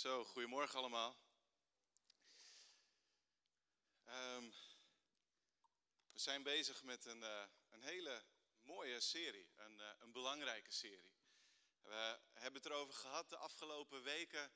Zo, goedemorgen allemaal. Ehm, we zijn bezig met een, eh, een hele mooie serie, een, eh, een belangrijke serie. We hebben het erover gehad de afgelopen weken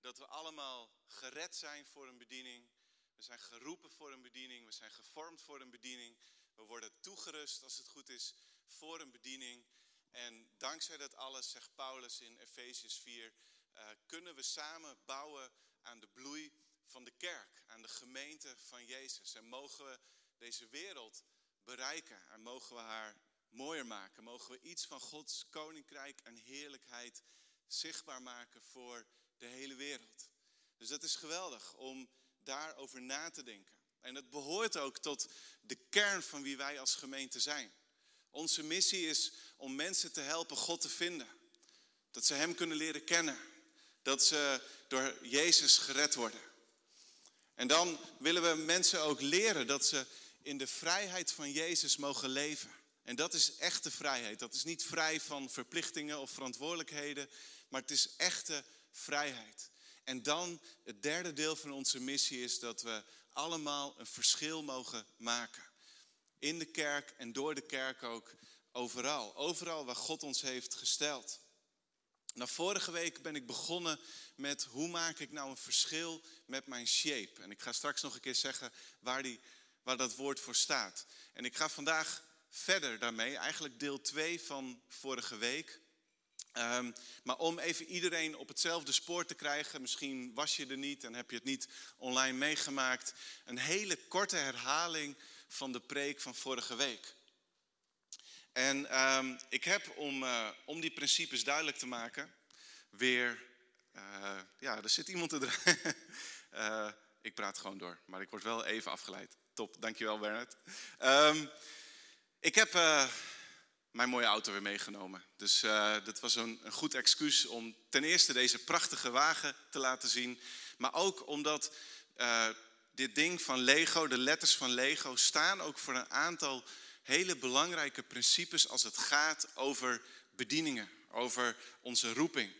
dat we allemaal gered zijn voor een bediening. We zijn geroepen voor een bediening, we zijn gevormd voor een bediening. We worden toegerust, als het goed is, voor een bediening. En dankzij dat alles, zegt Paulus in Efesius 4, uh, kunnen we samen bouwen aan de bloei van de kerk, aan de gemeente van Jezus. En mogen we deze wereld bereiken en mogen we haar mooier maken. Mogen we iets van Gods koninkrijk en heerlijkheid zichtbaar maken voor de hele wereld. Dus dat is geweldig om daarover na te denken. En het behoort ook tot de kern van wie wij als gemeente zijn. Onze missie is om mensen te helpen God te vinden. Dat ze Hem kunnen leren kennen. Dat ze door Jezus gered worden. En dan willen we mensen ook leren dat ze in de vrijheid van Jezus mogen leven. En dat is echte vrijheid. Dat is niet vrij van verplichtingen of verantwoordelijkheden, maar het is echte vrijheid. En dan het derde deel van onze missie is dat we allemaal een verschil mogen maken. In de kerk en door de kerk ook overal. Overal waar God ons heeft gesteld. Nou, vorige week ben ik begonnen met hoe maak ik nou een verschil met mijn shape. En ik ga straks nog een keer zeggen waar, die, waar dat woord voor staat. En ik ga vandaag verder daarmee, eigenlijk deel 2 van vorige week. Um, maar om even iedereen op hetzelfde spoor te krijgen, misschien was je er niet en heb je het niet online meegemaakt. Een hele korte herhaling van de preek van vorige week. En um, ik heb, om, uh, om die principes duidelijk te maken, weer. Uh, ja, er zit iemand te draaien. uh, ik praat gewoon door, maar ik word wel even afgeleid. Top, dankjewel Bernard. Um, ik heb mijn mooie auto weer meegenomen. Dus dat was een, goed excuus om ten eerste deze prachtige wagen te laten zien. Maar ook omdat dit ding van Lego, de letters van Lego, staan ook voor een aantal hele belangrijke principes als het gaat over bedieningen, over onze roeping.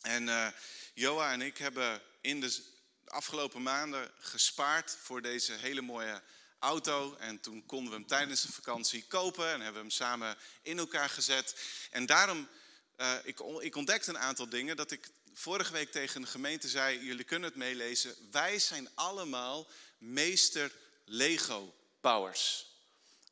En uh, Joa en ik hebben in de afgelopen maanden gespaard voor deze hele mooie auto. En toen konden we hem tijdens de vakantie kopen en hebben we hem samen in elkaar gezet. En daarom, uh, ik, ik ontdekte een aantal dingen dat ik vorige week tegen de gemeente zei, jullie kunnen het meelezen. Wij zijn allemaal meester Lego bouwers.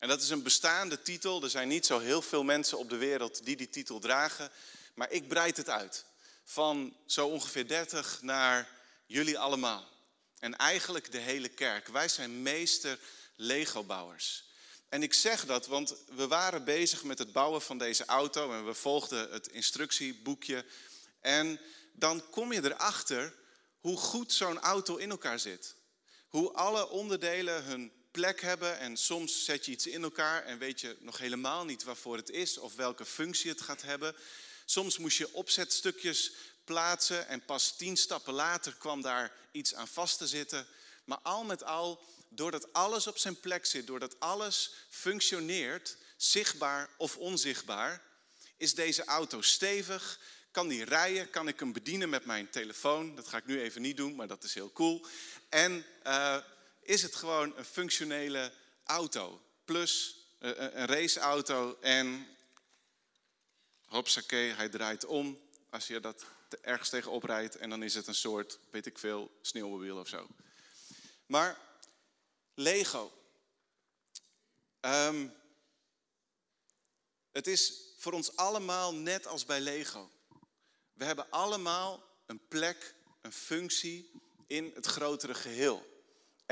En dat is een bestaande titel. Er zijn niet zo heel veel mensen op de wereld die die titel dragen. Maar ik breid het uit. Van zo ongeveer 30 naar jullie allemaal. En eigenlijk de hele kerk. Wij zijn meester Lego-bouwers. En ik zeg dat, want we waren bezig met het bouwen van deze auto en we volgden het instructieboekje. En dan kom je erachter hoe goed zo'n auto in elkaar zit. Hoe alle onderdelen hun plek hebben en soms zet je iets in elkaar en weet je nog helemaal niet waarvoor het is of welke functie het gaat hebben. Soms moest je opzetstukjes plaatsen en pas tien stappen later kwam daar iets aan vast te zitten. Maar al met al doordat alles op zijn plek zit, doordat alles functioneert, zichtbaar of onzichtbaar, is deze auto stevig. Kan die rijden? Kan ik hem bedienen met mijn telefoon? Dat ga ik nu even niet doen, maar dat is heel cool. En uh, is het gewoon een functionele auto. Plus uh, een raceauto en hopsakee, hij draait om als je dat ergens tegenop rijdt. En dan is het een soort, weet ik veel, sneeuwmobiel of zo. Maar Lego. Um, het is voor ons allemaal net als bij Lego. We hebben allemaal een plek, een functie in het grotere geheel.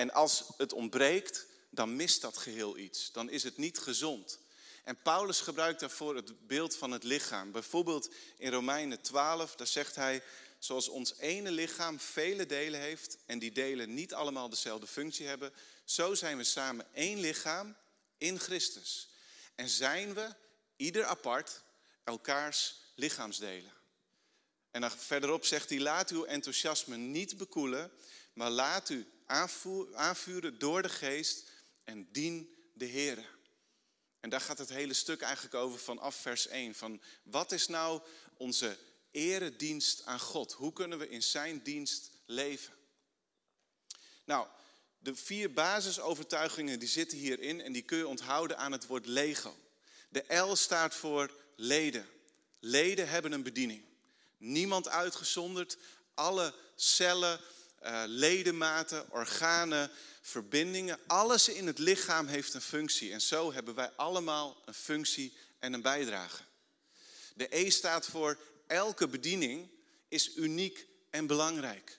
En als het ontbreekt, dan mist dat geheel iets. Dan is het niet gezond. En Paulus gebruikt daarvoor het beeld van het lichaam. Bijvoorbeeld in Romeinen 12, daar zegt hij: Zoals ons ene lichaam vele delen heeft en die delen niet allemaal dezelfde functie hebben, zo zijn we samen één lichaam in Christus. En zijn we, ieder apart, elkaars lichaamsdelen. En dan verderop zegt hij, laat uw enthousiasme niet bekoelen, maar laat u aanvuren door de geest en dien de Heer. En daar gaat het hele stuk eigenlijk over vanaf vers 1. Van wat is nou onze eredienst aan God. Hoe kunnen we in zijn dienst leven? Nou, de vier basisovertuigingen die zitten hierin en die kun je onthouden aan het woord Lego. De L staat voor leden. Leden hebben een bediening. Niemand uitgezonderd. Alle cellen, uh, ledematen, organen, verbindingen, alles in het lichaam heeft een functie. En zo hebben wij allemaal een functie en een bijdrage. De E staat voor elke bediening is uniek en belangrijk.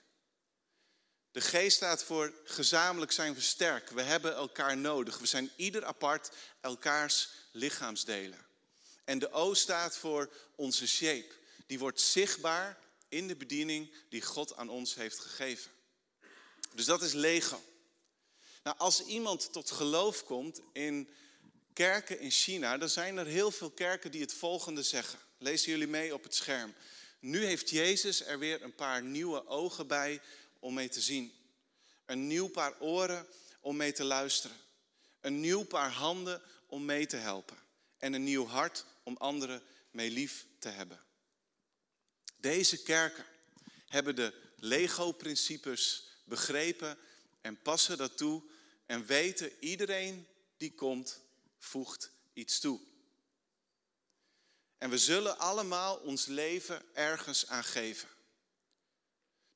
De G staat voor gezamenlijk zijn we sterk. We hebben elkaar nodig. We zijn ieder apart elkaars lichaamsdelen. En de O staat voor onze shape. Die wordt zichtbaar in de bediening die God aan ons heeft gegeven. Dus dat is Lego. Nou, als iemand tot geloof komt in kerken in China, dan zijn er heel veel kerken die het volgende zeggen. Lezen jullie mee op het scherm. Nu heeft Jezus er weer een paar nieuwe ogen bij om mee te zien. Een nieuw paar oren om mee te luisteren. Een nieuw paar handen om mee te helpen. En een nieuw hart om anderen mee lief te hebben. Deze kerken hebben de Lego-principes begrepen en passen dat toe en weten iedereen die komt voegt iets toe. En we zullen allemaal ons leven ergens aan geven.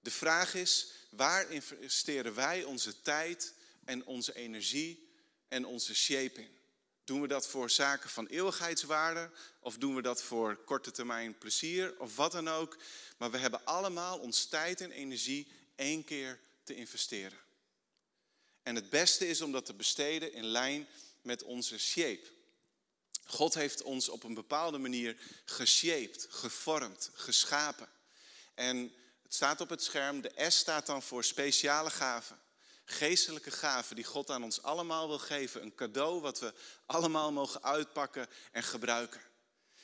De vraag is, waar investeren wij onze tijd en onze energie en onze shape in? Doen we dat voor zaken van eeuwigheidswaarde of doen we dat voor korte termijn plezier of wat dan ook? Maar we hebben allemaal ons tijd en energie één keer te investeren. En het beste is om dat te besteden in lijn met onze shape. God heeft ons op een bepaalde manier geshaped, gevormd, geschapen. En het staat op het scherm, de S staat dan voor speciale gaven. Geestelijke gaven die God aan ons allemaal wil geven. Een cadeau wat we allemaal mogen uitpakken en gebruiken.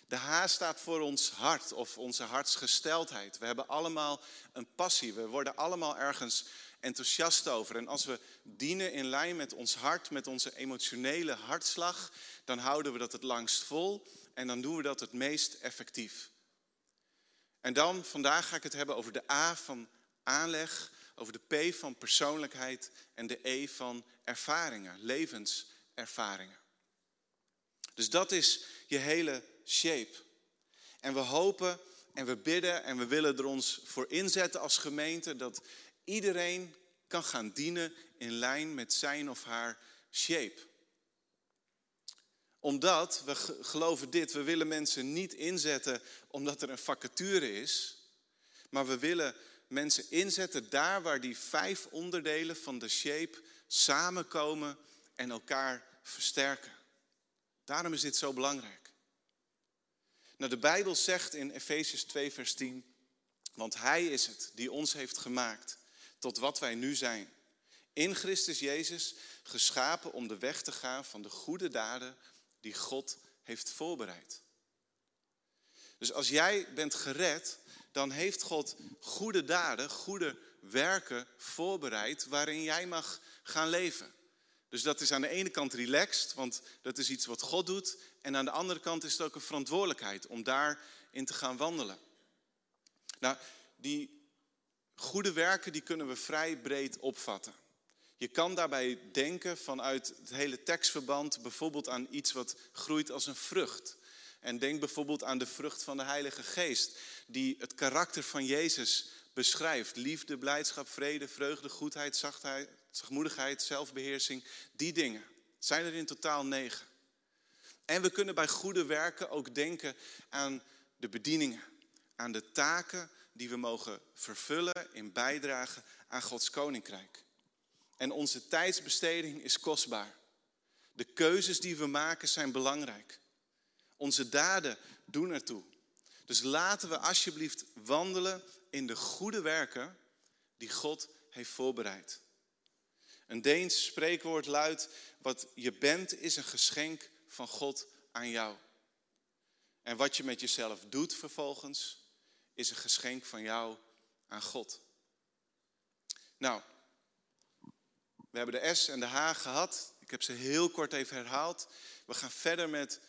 De H staat voor ons hart of onze hartsgesteldheid. We hebben allemaal een passie. We worden allemaal ergens enthousiast over. En als we dienen in lijn met ons hart, met onze emotionele hartslag, dan houden we dat het langst vol en dan doen we dat het meest effectief. En dan, vandaag ga ik het hebben over de A van aanleg, over de P van persoonlijkheid en de E van ervaringen, levenservaringen. Dus dat is je hele shape. En we hopen en we bidden en we willen er ons voor inzetten als gemeente dat iedereen kan gaan dienen in lijn met zijn of haar shape. Omdat, we geloven dit, we willen mensen niet inzetten omdat er een vacature is, maar we willen mensen inzetten daar waar die vijf onderdelen van de shape samenkomen en elkaar versterken. Daarom is dit zo belangrijk. Nou, de Bijbel zegt in Efesius 2, vers 10, want Hij is het die ons heeft gemaakt tot wat wij nu zijn. In Christus Jezus geschapen om de weg te gaan van de goede daden die God heeft voorbereid. Dus als jij bent gered, dan heeft God goede daden, goede werken voorbereid waarin jij mag gaan leven. Dus dat is aan de ene kant relaxed, want dat is iets wat God doet. En aan de andere kant is het ook een verantwoordelijkheid om daarin te gaan wandelen. Nou, die Goede werken die kunnen we vrij breed opvatten. Je kan daarbij denken vanuit het hele tekstverband bijvoorbeeld aan iets wat groeit als een vrucht. En denk bijvoorbeeld aan de vrucht van de Heilige Geest, die het karakter van Jezus beschrijft. Liefde, blijdschap, vrede, vreugde, goedheid, zachtheid, zachtmoedigheid, zelfbeheersing. Die dingen. Zijn er in totaal negen. En we kunnen bij goede werken ook denken aan de bedieningen, aan de taken die we mogen vervullen in bijdrage aan Gods koninkrijk. En onze tijdsbesteding is kostbaar. De keuzes die we maken zijn belangrijk. Onze daden doen ertoe. Dus laten we alsjeblieft wandelen in de goede werken die God heeft voorbereid. Een Deens spreekwoord luidt: wat je bent is een geschenk van God aan jou. En wat je met jezelf doet vervolgens, is een geschenk van jou aan God. Nou, we hebben de S en de H gehad. Ik heb ze heel kort even herhaald. We gaan verder met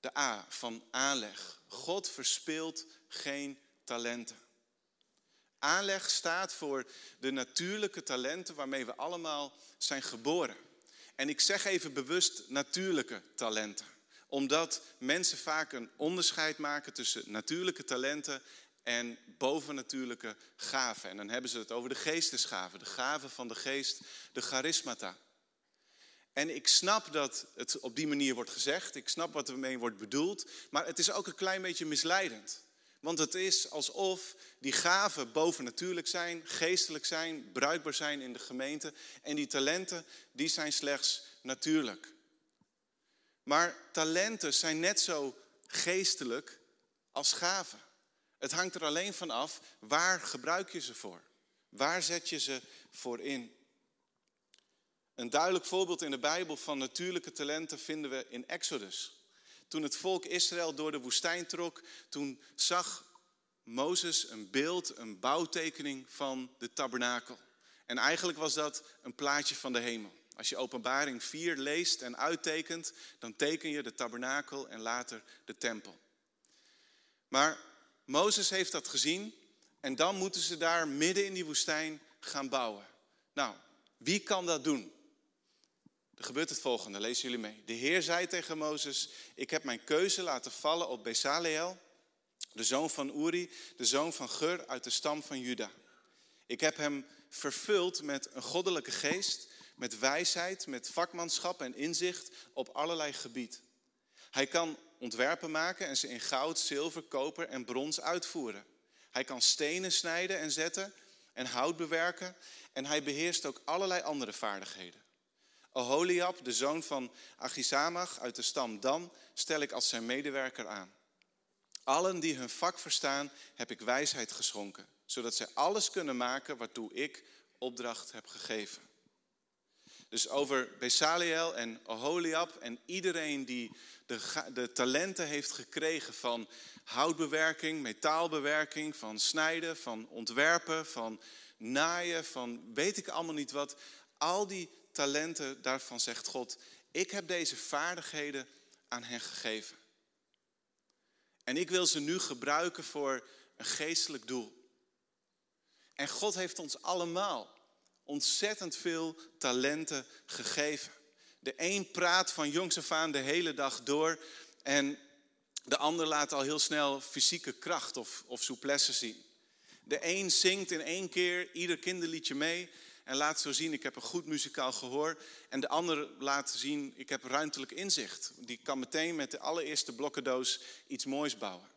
de A van aanleg. God verspeelt geen talenten. Aanleg staat voor de natuurlijke talenten waarmee we allemaal zijn geboren. En ik zeg even bewust natuurlijke talenten, omdat mensen vaak een onderscheid maken tussen natuurlijke talenten en bovennatuurlijke gaven. En dan hebben ze het over de geestesgaven, de gaven van de geest, de charismata. En ik snap dat het op die manier wordt gezegd, ik snap wat ermee wordt bedoeld, maar het is ook een klein beetje misleidend. Want het is alsof die gaven bovennatuurlijk zijn, geestelijk zijn, bruikbaar zijn in de gemeente. En die talenten, die zijn slechts natuurlijk. Maar talenten zijn net zo geestelijk als gaven. Het hangt er alleen van af, waar gebruik je ze voor? Waar zet je ze voor in? Een duidelijk voorbeeld in de Bijbel van natuurlijke talenten vinden we in Exodus. Toen het volk Israël door de woestijn trok, toen zag Mozes een beeld, een bouwtekening van de tabernakel. En eigenlijk was dat een plaatje van de hemel. Als je Openbaring 4 leest en uittekent, dan teken je de tabernakel en later de tempel. Maar Mozes heeft dat gezien en dan moeten ze daar midden in die woestijn gaan bouwen. Nou, wie kan dat doen? Er gebeurt het volgende, lezen jullie mee. De Heer zei tegen Mozes, ik heb mijn keuze laten vallen op Bezaleel, de zoon van Uri, de zoon van Gur uit de stam van Juda. Ik heb hem vervuld met een goddelijke geest, met wijsheid, met vakmanschap en inzicht op allerlei gebied. Hij kan ontwerpen maken en ze in goud, zilver, koper en brons uitvoeren. Hij kan stenen snijden en zetten en hout bewerken en hij beheerst ook allerlei andere vaardigheden. Oholiab, de zoon van Achisamach uit de stam Dan, stel ik als zijn medewerker aan. Allen die hun vak verstaan, heb ik wijsheid geschonken, zodat zij alles kunnen maken waartoe ik opdracht heb gegeven. Dus over Besaliel en Oholiab en iedereen die de, de talenten heeft gekregen van houtbewerking, metaalbewerking, van snijden, van ontwerpen, van naaien, van weet ik allemaal niet wat. Al die talenten, daarvan zegt God, ik heb deze vaardigheden aan hen gegeven. En ik wil ze nu gebruiken voor een geestelijk doel. En God heeft ons allemaal ontzettend veel talenten gegeven. De een praat van jongs af aan de hele dag door en de ander laat al heel snel fysieke kracht of, of souplesse zien. De een zingt in één keer ieder kinderliedje mee en laat zo zien, ik heb een goed muzikaal gehoor. En de ander laat zien, ik heb ruimtelijk inzicht. Die kan meteen met de allereerste blokkendoos iets moois bouwen.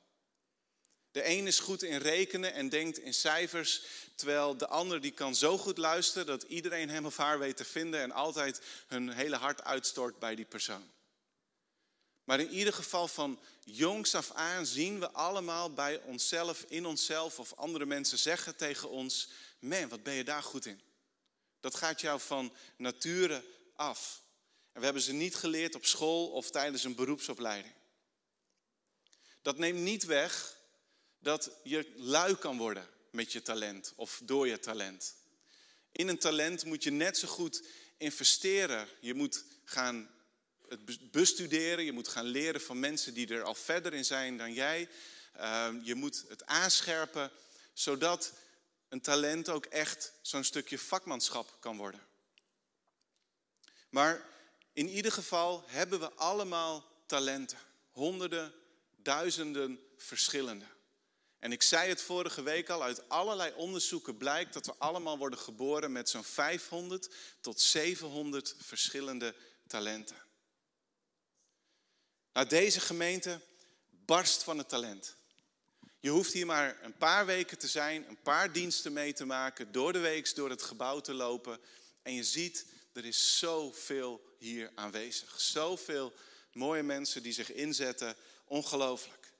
De een is goed in rekenen en denkt in cijfers, terwijl de ander die kan zo goed luisteren dat iedereen hem of haar weet te vinden en altijd hun hele hart uitstort bij die persoon. Maar in ieder geval van jongs af aan zien we allemaal bij onszelf, in onszelf of andere mensen zeggen tegen ons, man, wat ben je daar goed in? Dat gaat jou van nature af. En we hebben ze niet geleerd op school of tijdens een beroepsopleiding. Dat neemt niet weg dat je lui kan worden met je talent of door je talent. In een talent moet je net zo goed investeren. Je moet gaan het bestuderen, je moet gaan leren van mensen die er al verder in zijn dan jij. Ehm, je moet het aanscherpen, zodat een talent ook echt zo'n stukje vakmanschap kan worden. Maar in ieder geval hebben we allemaal talenten. Honderden, duizenden verschillende. En ik zei het vorige week al, uit allerlei onderzoeken blijkt dat we allemaal worden geboren met zo'n 500 tot 700 verschillende talenten. Nou, deze gemeente barst van het talent. Je hoeft hier maar een paar weken te zijn, een paar diensten mee te maken, door de week door het gebouw te lopen. En je ziet, er is zoveel hier aanwezig. Zoveel mooie mensen die zich inzetten. Ongelooflijk.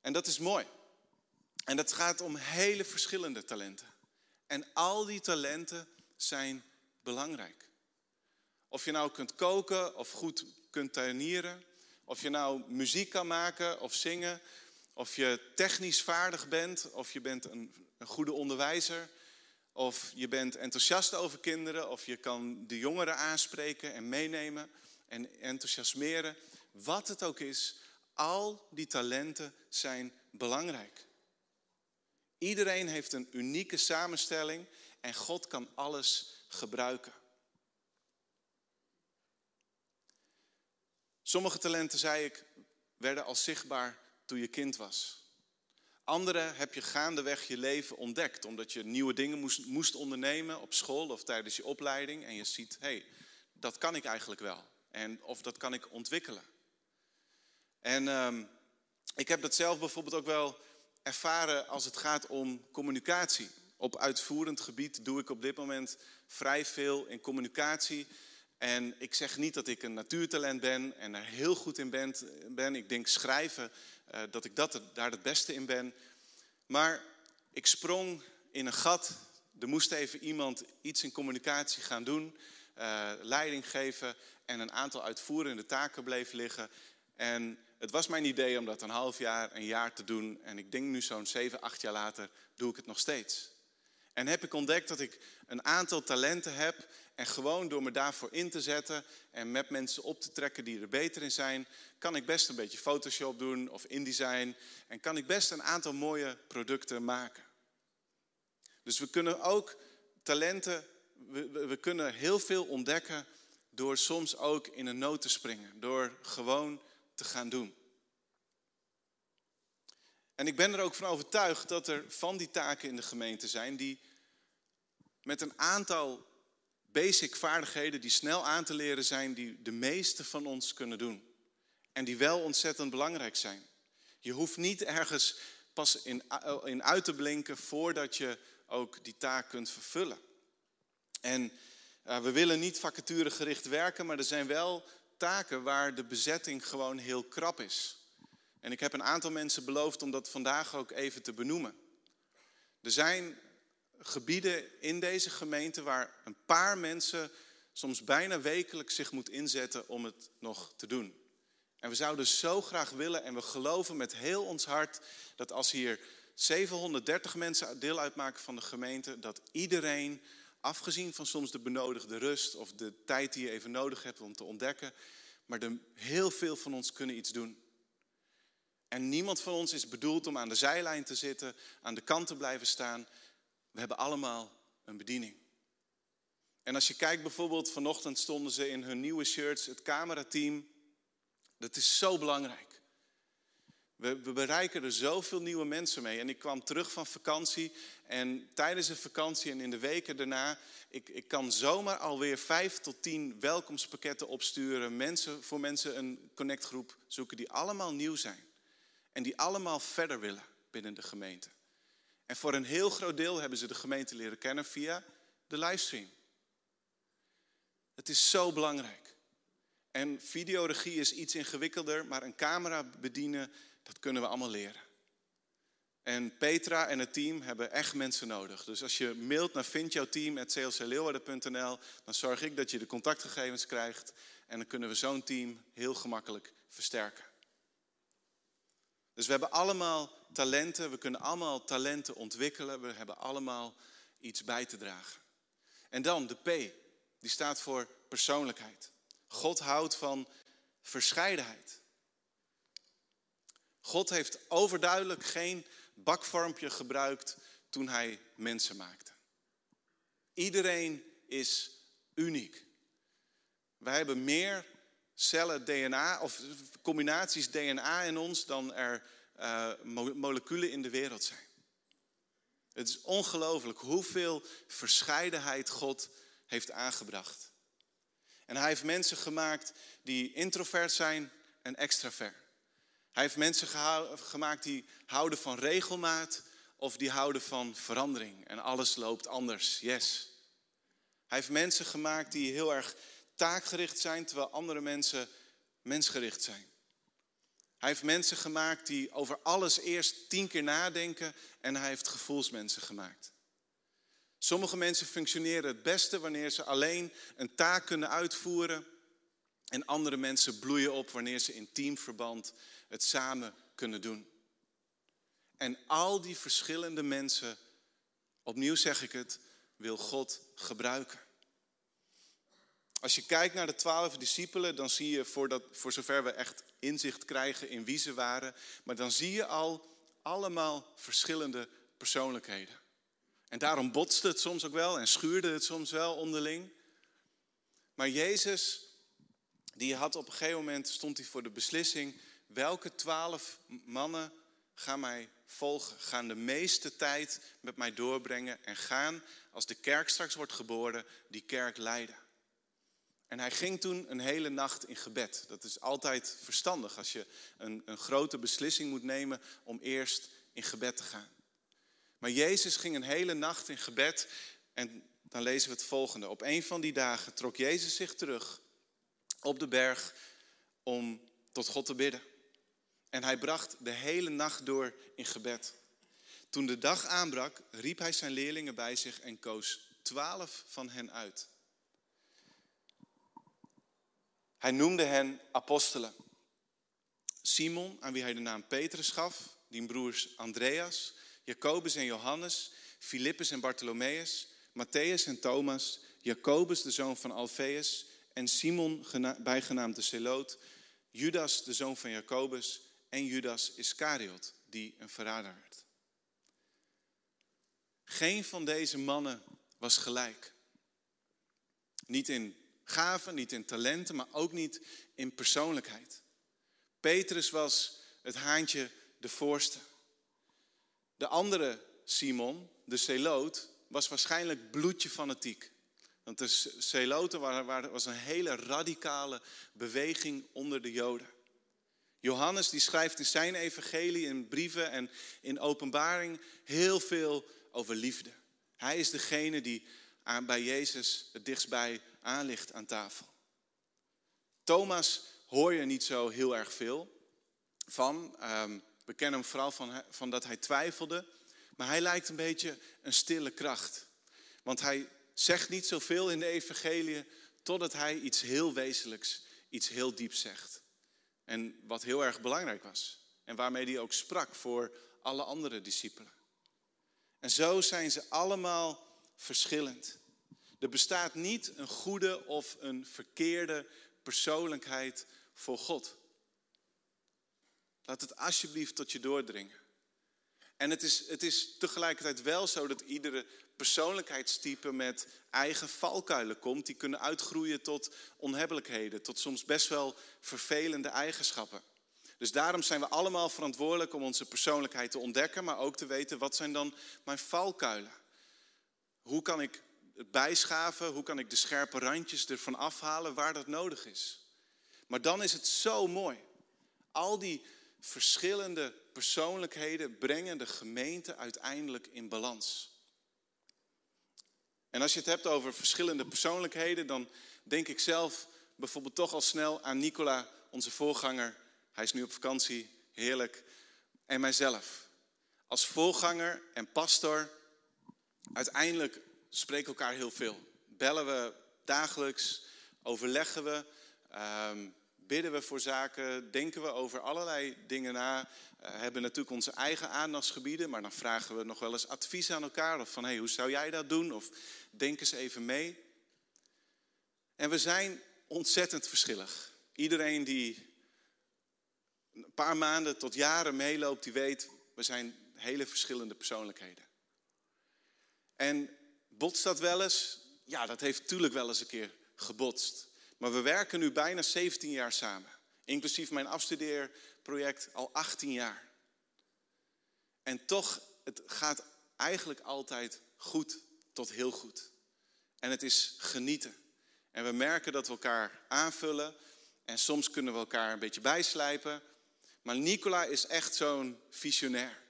En dat is mooi. En dat gaat om hele verschillende talenten. En al die talenten zijn belangrijk. Of je nou kunt koken of goed kunt tuinieren, of je nou muziek kan maken of zingen, of je technisch vaardig bent, of je bent een, een goede onderwijzer, of je bent enthousiast over kinderen, of je kan de jongeren aanspreken en meenemen en enthousiasmeren. Wat het ook is, Al die talenten zijn belangrijk. Iedereen heeft een unieke samenstelling en God kan alles gebruiken. Sommige talenten, zei ik, werden al zichtbaar toen je kind was. Andere heb je gaandeweg je leven ontdekt, omdat je nieuwe dingen moest, moest ondernemen op school of tijdens je opleiding. En je ziet, hé, hey, dat kan ik eigenlijk wel. En, of dat kan ik ontwikkelen. En um, ik heb dat zelf bijvoorbeeld ook wel ervaren als het gaat om communicatie. Op uitvoerend gebied doe ik op dit moment vrij veel in communicatie. En ik zeg niet dat ik een natuurtalent ben en er heel goed in ben. Ik denk schrijven, uh, dat ik dat, daar het beste in ben. Maar ik sprong in een gat. Er moest even iemand iets in communicatie gaan doen, uh, leiding geven. En een aantal uitvoerende taken bleef liggen. En het was mijn idee om dat een half jaar, een jaar te doen. En ik denk nu zo'n zeven, acht jaar later doe ik het nog steeds. En heb ik ontdekt dat ik een aantal talenten heb. En gewoon door me daarvoor in te zetten en met mensen op te trekken die er beter in zijn, kan ik best een beetje Photoshop doen of InDesign. En kan ik best een aantal mooie producten maken. Dus we kunnen ook talenten, we, we kunnen heel veel ontdekken door soms ook in een nood te springen. Door gewoon te gaan doen. En ik ben er ook van overtuigd dat er van die taken in de gemeente zijn die met een aantal basic vaardigheden die snel aan te leren zijn, die de meeste van ons kunnen doen. En die wel ontzettend belangrijk zijn. Je hoeft niet ergens pas in, in uit te blinken voordat je ook die taak kunt vervullen. En uh, we willen niet vacaturegericht werken, maar er zijn wel taken waar de bezetting gewoon heel krap is. En ik heb een aantal mensen beloofd om dat vandaag ook even te benoemen. Er zijn gebieden in deze gemeente waar een paar mensen soms bijna wekelijks zich moet inzetten om het nog te doen. En we zouden zo graag willen en we geloven met heel ons hart dat als hier 730 mensen deel uitmaken van de gemeente, dat iedereen, afgezien van soms de benodigde rust of de tijd die je even nodig hebt om te ontdekken, maar de, heel veel van ons kunnen iets doen. En niemand van ons is bedoeld om aan de zijlijn te zitten, aan de kant te blijven staan. We hebben allemaal een bediening. En als je kijkt bijvoorbeeld, vanochtend stonden ze in hun nieuwe shirts, het camerateam. Dat is zo belangrijk. We, we, bereiken er zoveel nieuwe mensen mee. En ik kwam terug van vakantie. En tijdens de vakantie en in de weken daarna. Ik, ik kan zomaar alweer vijf tot tien welkomstpakketten opsturen. Mensen, voor mensen een connectgroep zoeken die allemaal nieuw zijn. En die allemaal verder willen binnen de gemeente. En voor een heel groot deel hebben ze de gemeente leren kennen via de livestream. Het is zo belangrijk. En videoregie is iets ingewikkelder, maar een camera bedienen, dat kunnen we allemaal leren. En Petra en het team hebben echt mensen nodig. Dus als je mailt naar vindjouwteam.clcleeuwarden.nl, dan zorg ik dat je de contactgegevens krijgt. En dan kunnen we zo'n team heel gemakkelijk versterken. Dus we hebben allemaal talenten, we kunnen allemaal talenten ontwikkelen, we hebben allemaal iets bij te dragen. En dan de P, die staat voor persoonlijkheid. God houdt van verscheidenheid. God heeft overduidelijk geen bakvormpje gebruikt toen hij mensen maakte. Iedereen is uniek. Wij hebben meer cellen DNA of combinaties DNA in ons dan er uh, moleculen in de wereld zijn. Het is ongelooflijk hoeveel verscheidenheid God heeft aangebracht. En hij heeft mensen gemaakt die introvert zijn en extravert. Hij heeft mensen gemaakt die houden van regelmaat of die houden van verandering. En alles loopt anders, yes. Hij heeft mensen gemaakt die heel erg taakgericht zijn, terwijl andere mensen mensgericht zijn. Hij heeft mensen gemaakt die over alles eerst tien keer nadenken en hij heeft gevoelsmensen gemaakt. Sommige mensen functioneren het beste wanneer ze alleen een taak kunnen uitvoeren en andere mensen bloeien op wanneer ze in teamverband het samen kunnen doen. En al die verschillende mensen, opnieuw zeg ik het, wil God gebruiken. Als je kijkt naar de twaalf discipelen, dan zie je, voordat, voor zover we echt inzicht krijgen in wie ze waren, maar dan zie je al allemaal verschillende persoonlijkheden. En daarom botste het soms ook wel en schuurde het soms wel onderling. Maar Jezus, die had op een gegeven moment, stond hij voor de beslissing, welke twaalf mannen gaan mij volgen, gaan de meeste tijd met mij doorbrengen en gaan, als de kerk straks wordt geboren, die kerk leiden. En hij ging toen een hele nacht in gebed. Dat is altijd verstandig als je een, een grote beslissing moet nemen om eerst in gebed te gaan. Maar Jezus ging een hele nacht in gebed en dan lezen we het volgende. Op een van die dagen trok Jezus zich terug op de berg om tot God te bidden. En hij bracht de hele nacht door in gebed. Toen de dag aanbrak, riep hij zijn leerlingen bij zich en koos twaalf van hen uit. Hij noemde hen apostelen. Simon, aan wie hij de naam Petrus gaf, die broers Andreas, Jacobus en Johannes, Filippus en Bartholomeus, Matthäus en Thomas, Jacobus de zoon van Alfeus en Simon, bijgenaamd de Zeloot, Judas de zoon van Jacobus en Judas Iscariot, die een verrader werd. Geen van deze mannen was gelijk. Niet in gaven, niet in talenten, maar ook niet in persoonlijkheid. Petrus was het haantje de voorste. De andere Simon, de Celoot, was waarschijnlijk bloedje fanatiek. Want de Celoten was een hele radicale beweging onder de Joden. Johannes die schrijft in zijn evangelie, in brieven en in openbaring heel veel over liefde. Hij is degene die aan, bij Jezus het dichtstbij aanligt aan tafel. Thomas hoor je niet zo heel erg veel van. Ehm, we kennen hem vooral van, van dat hij twijfelde. Maar hij lijkt een beetje een stille kracht. Want hij zegt niet zoveel in de evangelie totdat hij iets heel wezenlijks, iets heel dieps zegt. En wat heel erg belangrijk was. En waarmee hij ook sprak voor alle andere discipelen. En zo zijn ze allemaal verschillend. Er bestaat niet een goede of een verkeerde persoonlijkheid voor God. Laat het alsjeblieft tot je doordringen. En het is, het is tegelijkertijd wel zo dat iedere persoonlijkheidstype met eigen valkuilen komt. Die kunnen uitgroeien tot onhebbelijkheden, tot soms best wel vervelende eigenschappen. Dus daarom zijn we allemaal verantwoordelijk om onze persoonlijkheid te ontdekken, maar ook te weten wat zijn dan mijn valkuilen. Hoe kan ik het bijschaven, hoe kan ik de scherpe randjes ervan afhalen waar dat nodig is. Maar dan is het zo mooi. Al die verschillende persoonlijkheden brengen de gemeente uiteindelijk in balans. En als je het hebt over verschillende persoonlijkheden, dan denk ik zelf bijvoorbeeld toch al snel aan Nicola, onze voorganger. Hij is nu op vakantie, heerlijk. En mijzelf. Als voorganger en pastor, uiteindelijk spreken elkaar heel veel. Bellen we dagelijks, overleggen we, ehm, bidden we voor zaken, denken we over allerlei dingen na. Uh, hebben natuurlijk onze eigen aandachtsgebieden, maar dan vragen we nog wel eens advies aan elkaar. Of van, hey, hoe zou jij dat doen? Of denk eens even mee. En we zijn ontzettend verschillig. Iedereen die een paar maanden tot jaren meeloopt, die weet, we zijn hele verschillende persoonlijkheden. En botst dat wel eens? Ja, dat heeft natuurlijk wel eens een keer gebotst. Maar we werken nu bijna 17 jaar samen. Inclusief mijn afstudeerproject al 18 jaar. En toch, het gaat eigenlijk altijd goed tot heel goed. En het is genieten. En we merken dat we elkaar aanvullen. En soms kunnen we elkaar een beetje bijslijpen. Maar Nicola is echt zo'n visionair.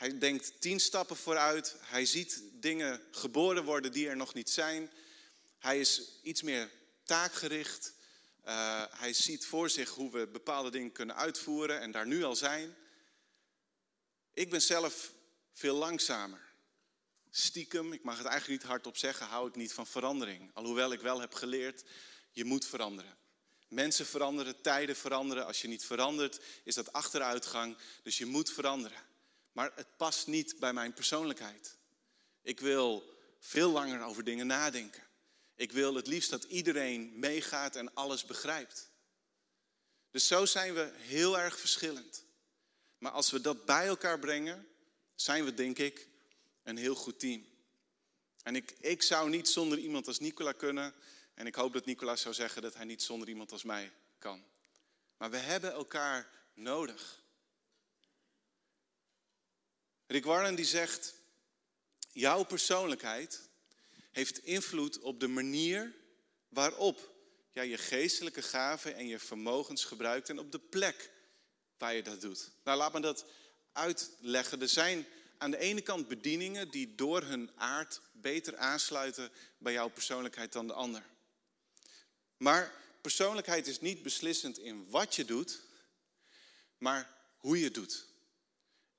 Hij denkt tien stappen vooruit. Hij ziet dingen geboren worden die er nog niet zijn. Hij is iets meer taakgericht. Uh, hij ziet voor zich hoe we bepaalde dingen kunnen uitvoeren en daar nu al zijn. Ik ben zelf veel langzamer. Stiekem, ik mag het eigenlijk niet hardop zeggen, hou ik niet van verandering. Alhoewel ik wel heb geleerd, je moet veranderen. Mensen veranderen, tijden veranderen. Als je niet verandert, is dat achteruitgang. Dus je moet veranderen. Maar het past niet bij mijn persoonlijkheid. Ik wil veel langer over dingen nadenken. Ik wil het liefst dat iedereen meegaat en alles begrijpt. Dus zo zijn we heel erg verschillend. Maar als we dat bij elkaar brengen, zijn we denk ik een heel goed team. En ik, ik zou niet zonder iemand als Nicola kunnen. En ik hoop dat Nicola zou zeggen dat hij niet zonder iemand als mij kan. Maar we hebben elkaar nodig. Rick Warren die zegt, jouw persoonlijkheid heeft invloed op de manier waarop jij je geestelijke gaven en je vermogens gebruikt en op de plek waar je dat doet. Nou, laat me dat uitleggen. Er zijn aan de ene kant bedieningen die door hun aard beter aansluiten bij jouw persoonlijkheid dan de ander. Maar persoonlijkheid is niet beslissend in wat je doet, maar hoe je het doet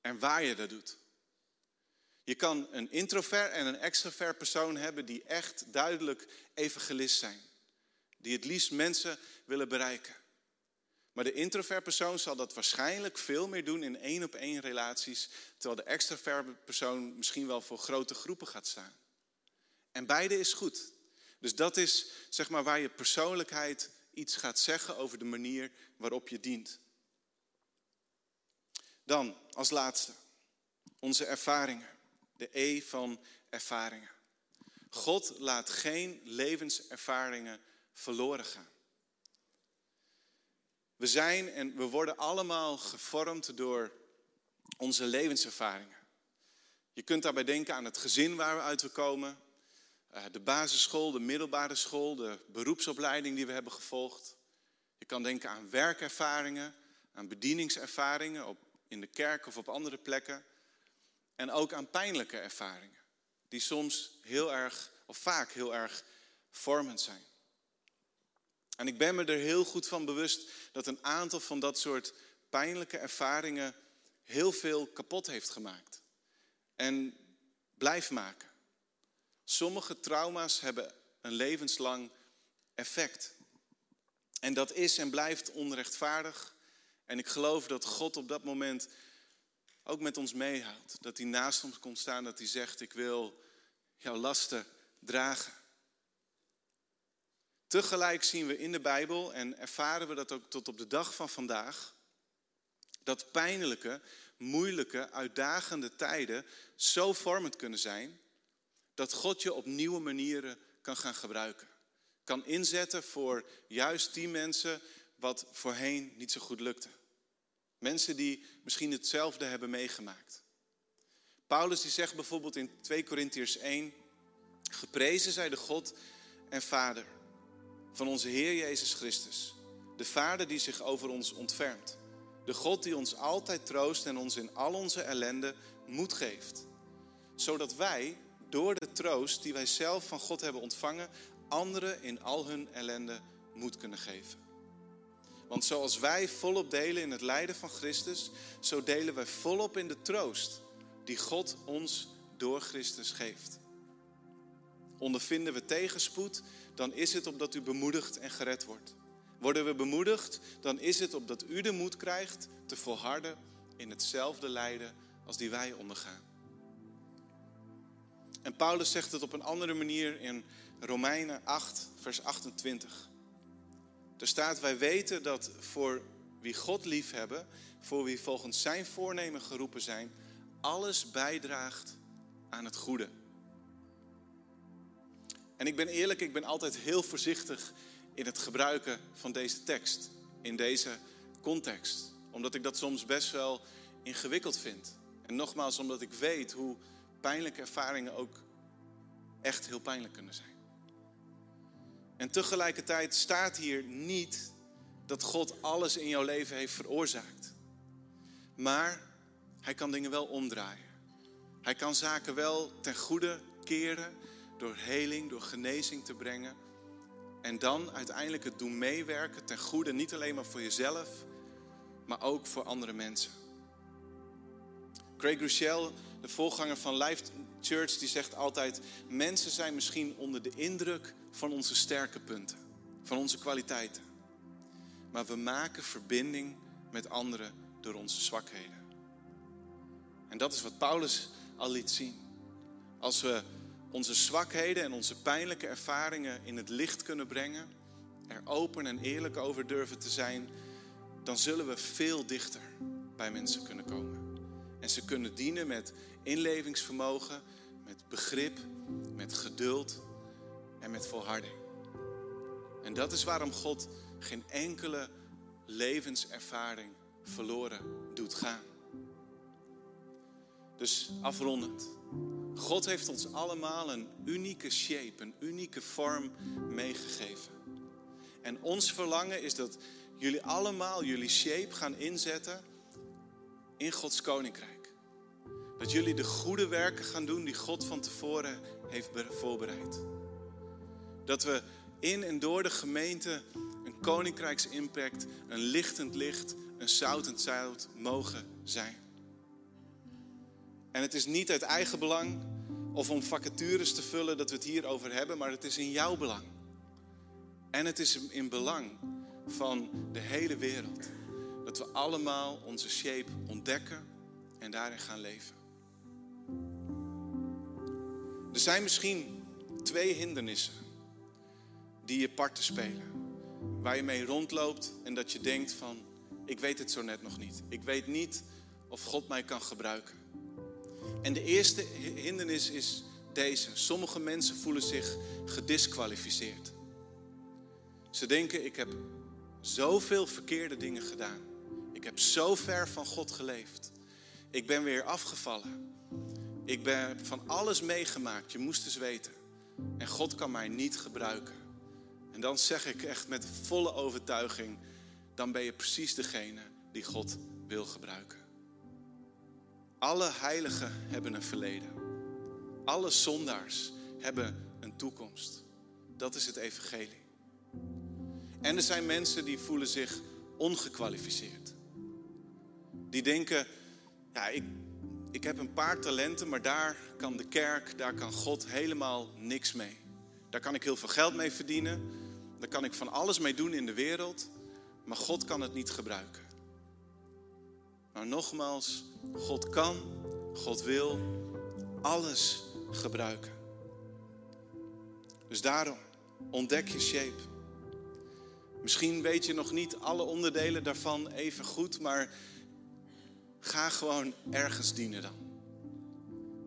en waar je dat doet. Je kan een introvert en een extrovert persoon hebben die echt duidelijk evangelist zijn. Die het liefst mensen willen bereiken. Maar de introvert persoon zal dat waarschijnlijk veel meer doen in één op één relaties, terwijl de extrovert persoon misschien wel voor grote groepen gaat staan. En beide is goed. Dus dat is zeg maar waar je persoonlijkheid iets gaat zeggen over de manier waarop je dient. Dan als laatste onze ervaringen. De E van ervaringen. God laat geen levenservaringen verloren gaan. We zijn en we worden allemaal gevormd door onze levenservaringen. Je kunt daarbij denken aan het gezin waar we uit komen, eh, de basisschool, de middelbare school, de beroepsopleiding die we hebben gevolgd. Je kan denken aan werkervaringen, aan bedieningservaringen in de kerk of op andere plekken. En ook aan pijnlijke ervaringen, die soms heel erg, of vaak heel erg vormend zijn. En ik ben me er heel goed van bewust dat een aantal van dat soort pijnlijke ervaringen heel veel kapot heeft gemaakt. En blijft maken. Sommige trauma's hebben een levenslang effect. En dat is en blijft onrechtvaardig. En ik geloof dat God op dat moment ook met ons meehoudt. Dat hij naast ons komt staan, dat hij zegt, ik wil jouw lasten dragen. Tegelijk zien we in de Bijbel en ervaren we dat ook tot op de dag van vandaag, dat pijnlijke, moeilijke, uitdagende tijden zo vormend kunnen zijn, dat God je op nieuwe manieren kan gaan gebruiken. Kan inzetten voor juist die mensen wat voorheen niet zo goed lukte. Mensen die misschien hetzelfde hebben meegemaakt. Paulus die zegt bijvoorbeeld in 2 Korintiërs 1, geprezen zij de God en Vader van onze Heer Jezus Christus. De Vader die zich over ons ontfermt. De God die ons altijd troost en ons in al onze ellende moed geeft. Zodat wij door de troost die wij zelf van God hebben ontvangen, anderen in al hun ellende moed kunnen geven. Want zoals wij volop delen in het lijden van Christus, zo delen wij volop in de troost die God ons door Christus geeft. Ondervinden we tegenspoed, dan is het opdat u bemoedigd en gered wordt. Worden we bemoedigd, dan is het opdat u de moed krijgt te volharden in hetzelfde lijden als die wij ondergaan. En Paulus zegt het op een andere manier in Romeinen 8, vers 28. Er staat, wij weten dat voor wie God lief hebben, voor wie volgens zijn voornemen geroepen zijn, alles bijdraagt aan het goede. En ik ben eerlijk, ik ben altijd heel voorzichtig in het gebruiken van deze tekst, in deze context. Omdat ik dat soms best wel ingewikkeld vind. En nogmaals, omdat ik weet hoe pijnlijke ervaringen ook echt heel pijnlijk kunnen zijn. En tegelijkertijd staat hier niet dat God alles in jouw leven heeft veroorzaakt. Maar hij kan dingen wel omdraaien. Hij kan zaken wel ten goede keren door heling, door genezing te brengen. En dan uiteindelijk het doen meewerken ten goede, niet alleen maar voor jezelf, maar ook voor andere mensen. Craig Rochelle, de voorganger van Life Church, die zegt altijd: mensen zijn misschien onder de indruk van onze sterke punten, van onze kwaliteiten. Maar we maken verbinding met anderen door onze zwakheden. En dat is wat Paulus al liet zien. Als we onze zwakheden en onze pijnlijke ervaringen in het licht kunnen brengen, er open en eerlijk over durven te zijn, dan zullen we veel dichter bij mensen kunnen komen. En ze kunnen dienen met inlevingsvermogen, met begrip, met geduld en met volharding. En dat is waarom God geen enkele levenservaring verloren doet gaan. Dus afrondend. God heeft ons allemaal een unieke shape, een unieke vorm meegegeven. En ons verlangen is dat jullie allemaal jullie shape gaan inzetten in Gods koninkrijk. Dat jullie de goede werken gaan doen die God van tevoren heeft voorbereid. Dat we in en door de gemeente een koninkrijksimpact, een lichtend licht, een zoutend zout mogen zijn. En het is niet uit eigen belang of om vacatures te vullen dat we het hierover hebben, maar het is in jouw belang. En het is in belang van de hele wereld. Dat we allemaal onze shape ontdekken en daarin gaan leven. Er zijn misschien twee hindernissen die je parten spelen. Waar je mee rondloopt en dat je denkt van, ik weet het zo net nog niet. Ik weet niet of God mij kan gebruiken. En de eerste hindernis is deze. Sommige mensen voelen zich gedisqualificeerd. Ze denken, ik heb zoveel verkeerde dingen gedaan. Ik heb zo ver van God geleefd. Ik ben weer afgevallen. Ik ben van alles meegemaakt. Je moest eens weten. En God kan mij niet gebruiken. En dan zeg ik echt met volle overtuiging: dan ben je precies degene die God wil gebruiken. Alle heiligen hebben een verleden. Alle zondaars hebben een toekomst. Dat is het evangelie. En er zijn mensen die voelen zich ongekwalificeerd. Die denken, ja, ik, ik heb een paar talenten, maar daar kan de kerk, daar kan God helemaal niks mee. Daar kan ik heel veel geld mee verdienen. Daar kan ik van alles mee doen in de wereld. Maar God kan het niet gebruiken. Maar nogmaals, God kan, God wil alles gebruiken. Dus daarom, ontdek je shape. Misschien weet je nog niet alle onderdelen daarvan even goed, maar ga gewoon ergens dienen dan.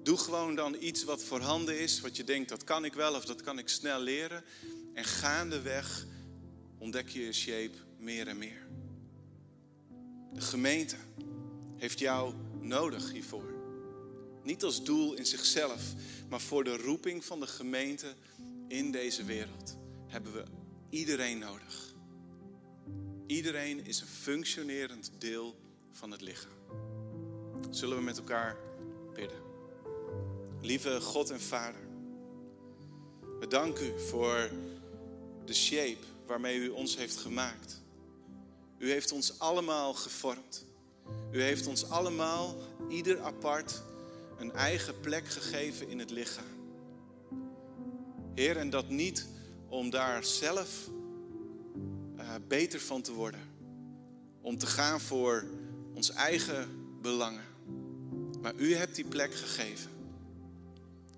Doe gewoon dan iets wat voorhanden is, wat je denkt dat kan ik wel of dat kan ik snel leren. En gaandeweg ontdek je je shape meer en meer. De gemeente heeft jou nodig hiervoor. Niet als doel in zichzelf, maar voor de roeping van de gemeente in deze wereld hebben we iedereen nodig. Iedereen is een functionerend deel van het lichaam. Zullen we met elkaar bidden? Lieve God en Vader, we danken u voor de shape waarmee u ons heeft gemaakt. U heeft ons allemaal gevormd. U heeft ons allemaal, ieder apart, een eigen plek gegeven in het lichaam. Heer, en dat niet om daar zelf uh, beter van te worden. Om te gaan voor ons eigen belangen. Maar u hebt die plek gegeven.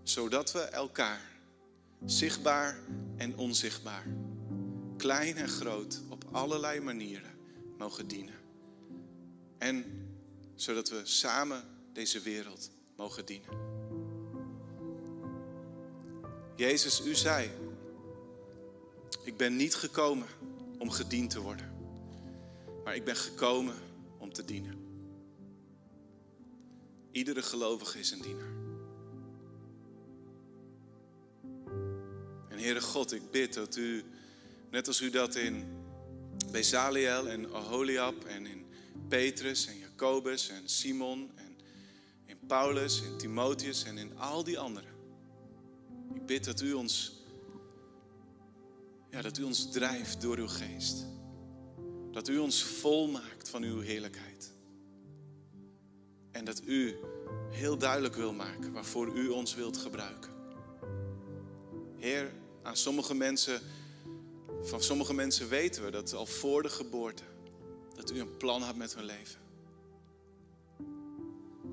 Zodat we elkaar, zichtbaar en onzichtbaar, klein en groot, op allerlei manieren mogen dienen. En zodat we samen deze wereld mogen dienen. Jezus, u zei, ik ben niet gekomen om gediend te worden, maar ik ben gekomen om te dienen. Iedere gelovige is een dienaar. En Heere God, ik bid dat u, net als u dat in Bezaliel en Oholiab en in Petrus en Jacobus en Simon en in Paulus en Timotheus en in al die anderen. Ik bid dat u ons, ja, dat u ons drijft door uw geest. Dat u ons volmaakt van uw heerlijkheid. En dat u heel duidelijk wil maken waarvoor u ons wilt gebruiken. Heer, aan sommige mensen, van sommige mensen weten we dat al voor de geboorte, dat u een plan hebt met hun leven.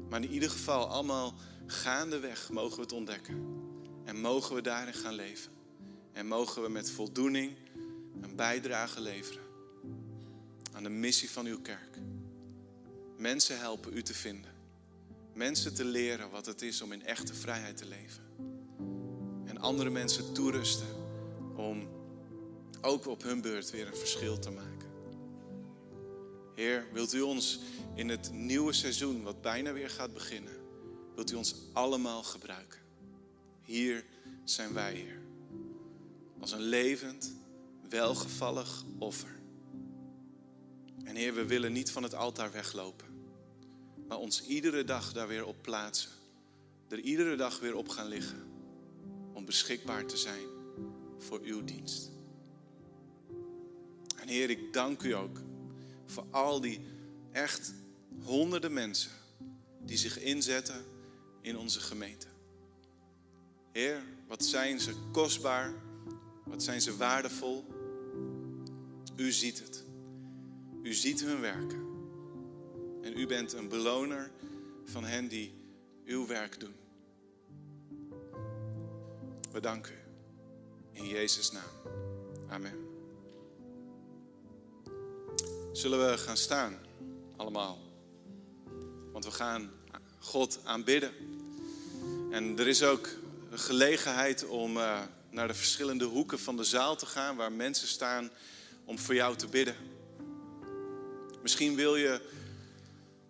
Maar in ieder geval allemaal gaandeweg mogen we het ontdekken. En mogen we daarin gaan leven. En mogen we met voldoening een bijdrage leveren aan de missie van uw kerk. Mensen helpen u te vinden. Mensen te leren wat het is om in echte vrijheid te leven. En andere mensen toerusten om ook op hun beurt weer een verschil te maken. Heer, wilt u ons in het nieuwe seizoen, wat bijna weer gaat beginnen, wilt u ons allemaal gebruiken? Hier zijn wij, Heer. Als een levend, welgevallig offer. En Heer, we willen niet van het altaar weglopen, maar ons iedere dag daar weer op plaatsen. Er iedere dag weer op gaan liggen om beschikbaar te zijn voor uw dienst. En Heer, ik dank u ook voor al die echt honderden mensen die zich inzetten in onze gemeente. Heer, wat zijn ze kostbaar, wat zijn ze waardevol. U ziet het. U ziet hun werken. En u bent een beloner van hen die uw werk doen. We danken u. In Jezus' naam. Amen. Zullen we gaan staan, allemaal? Want we gaan God aanbidden. En er is ook gelegenheid om uh, naar de verschillende hoeken van de zaal te gaan waar mensen staan om voor jou te bidden. Misschien wil je,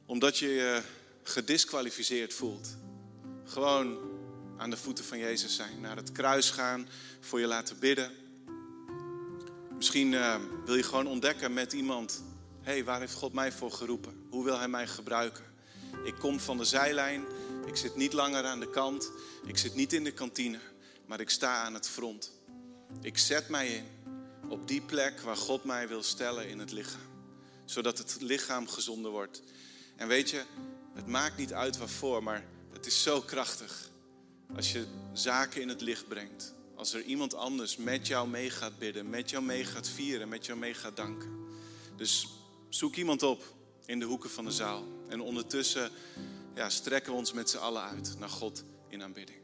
omdat je je gedisqualificeerd voelt, gewoon aan de voeten van Jezus zijn, naar het kruis gaan, voor je laten bidden. Misschien uh, wil je gewoon ontdekken met iemand hé, hey, waar heeft God mij voor geroepen? Hoe wil Hij mij gebruiken? Ik kom van de zijlijn, ik zit niet langer aan de kant, ik zit niet in de kantine, maar ik sta aan het front. Ik zet mij in op die plek waar God mij wil stellen in het lichaam, zodat het lichaam gezonder wordt. En weet je, het maakt niet uit waarvoor, maar het is zo krachtig als je zaken in het licht brengt. Als er iemand anders met jou mee gaat bidden, met jou mee gaat vieren, met jou mee gaat danken. Dus Zoek iemand op in de hoeken van de zaal. En ondertussen ja, strekken we ons met z'n allen uit naar God in aanbidding.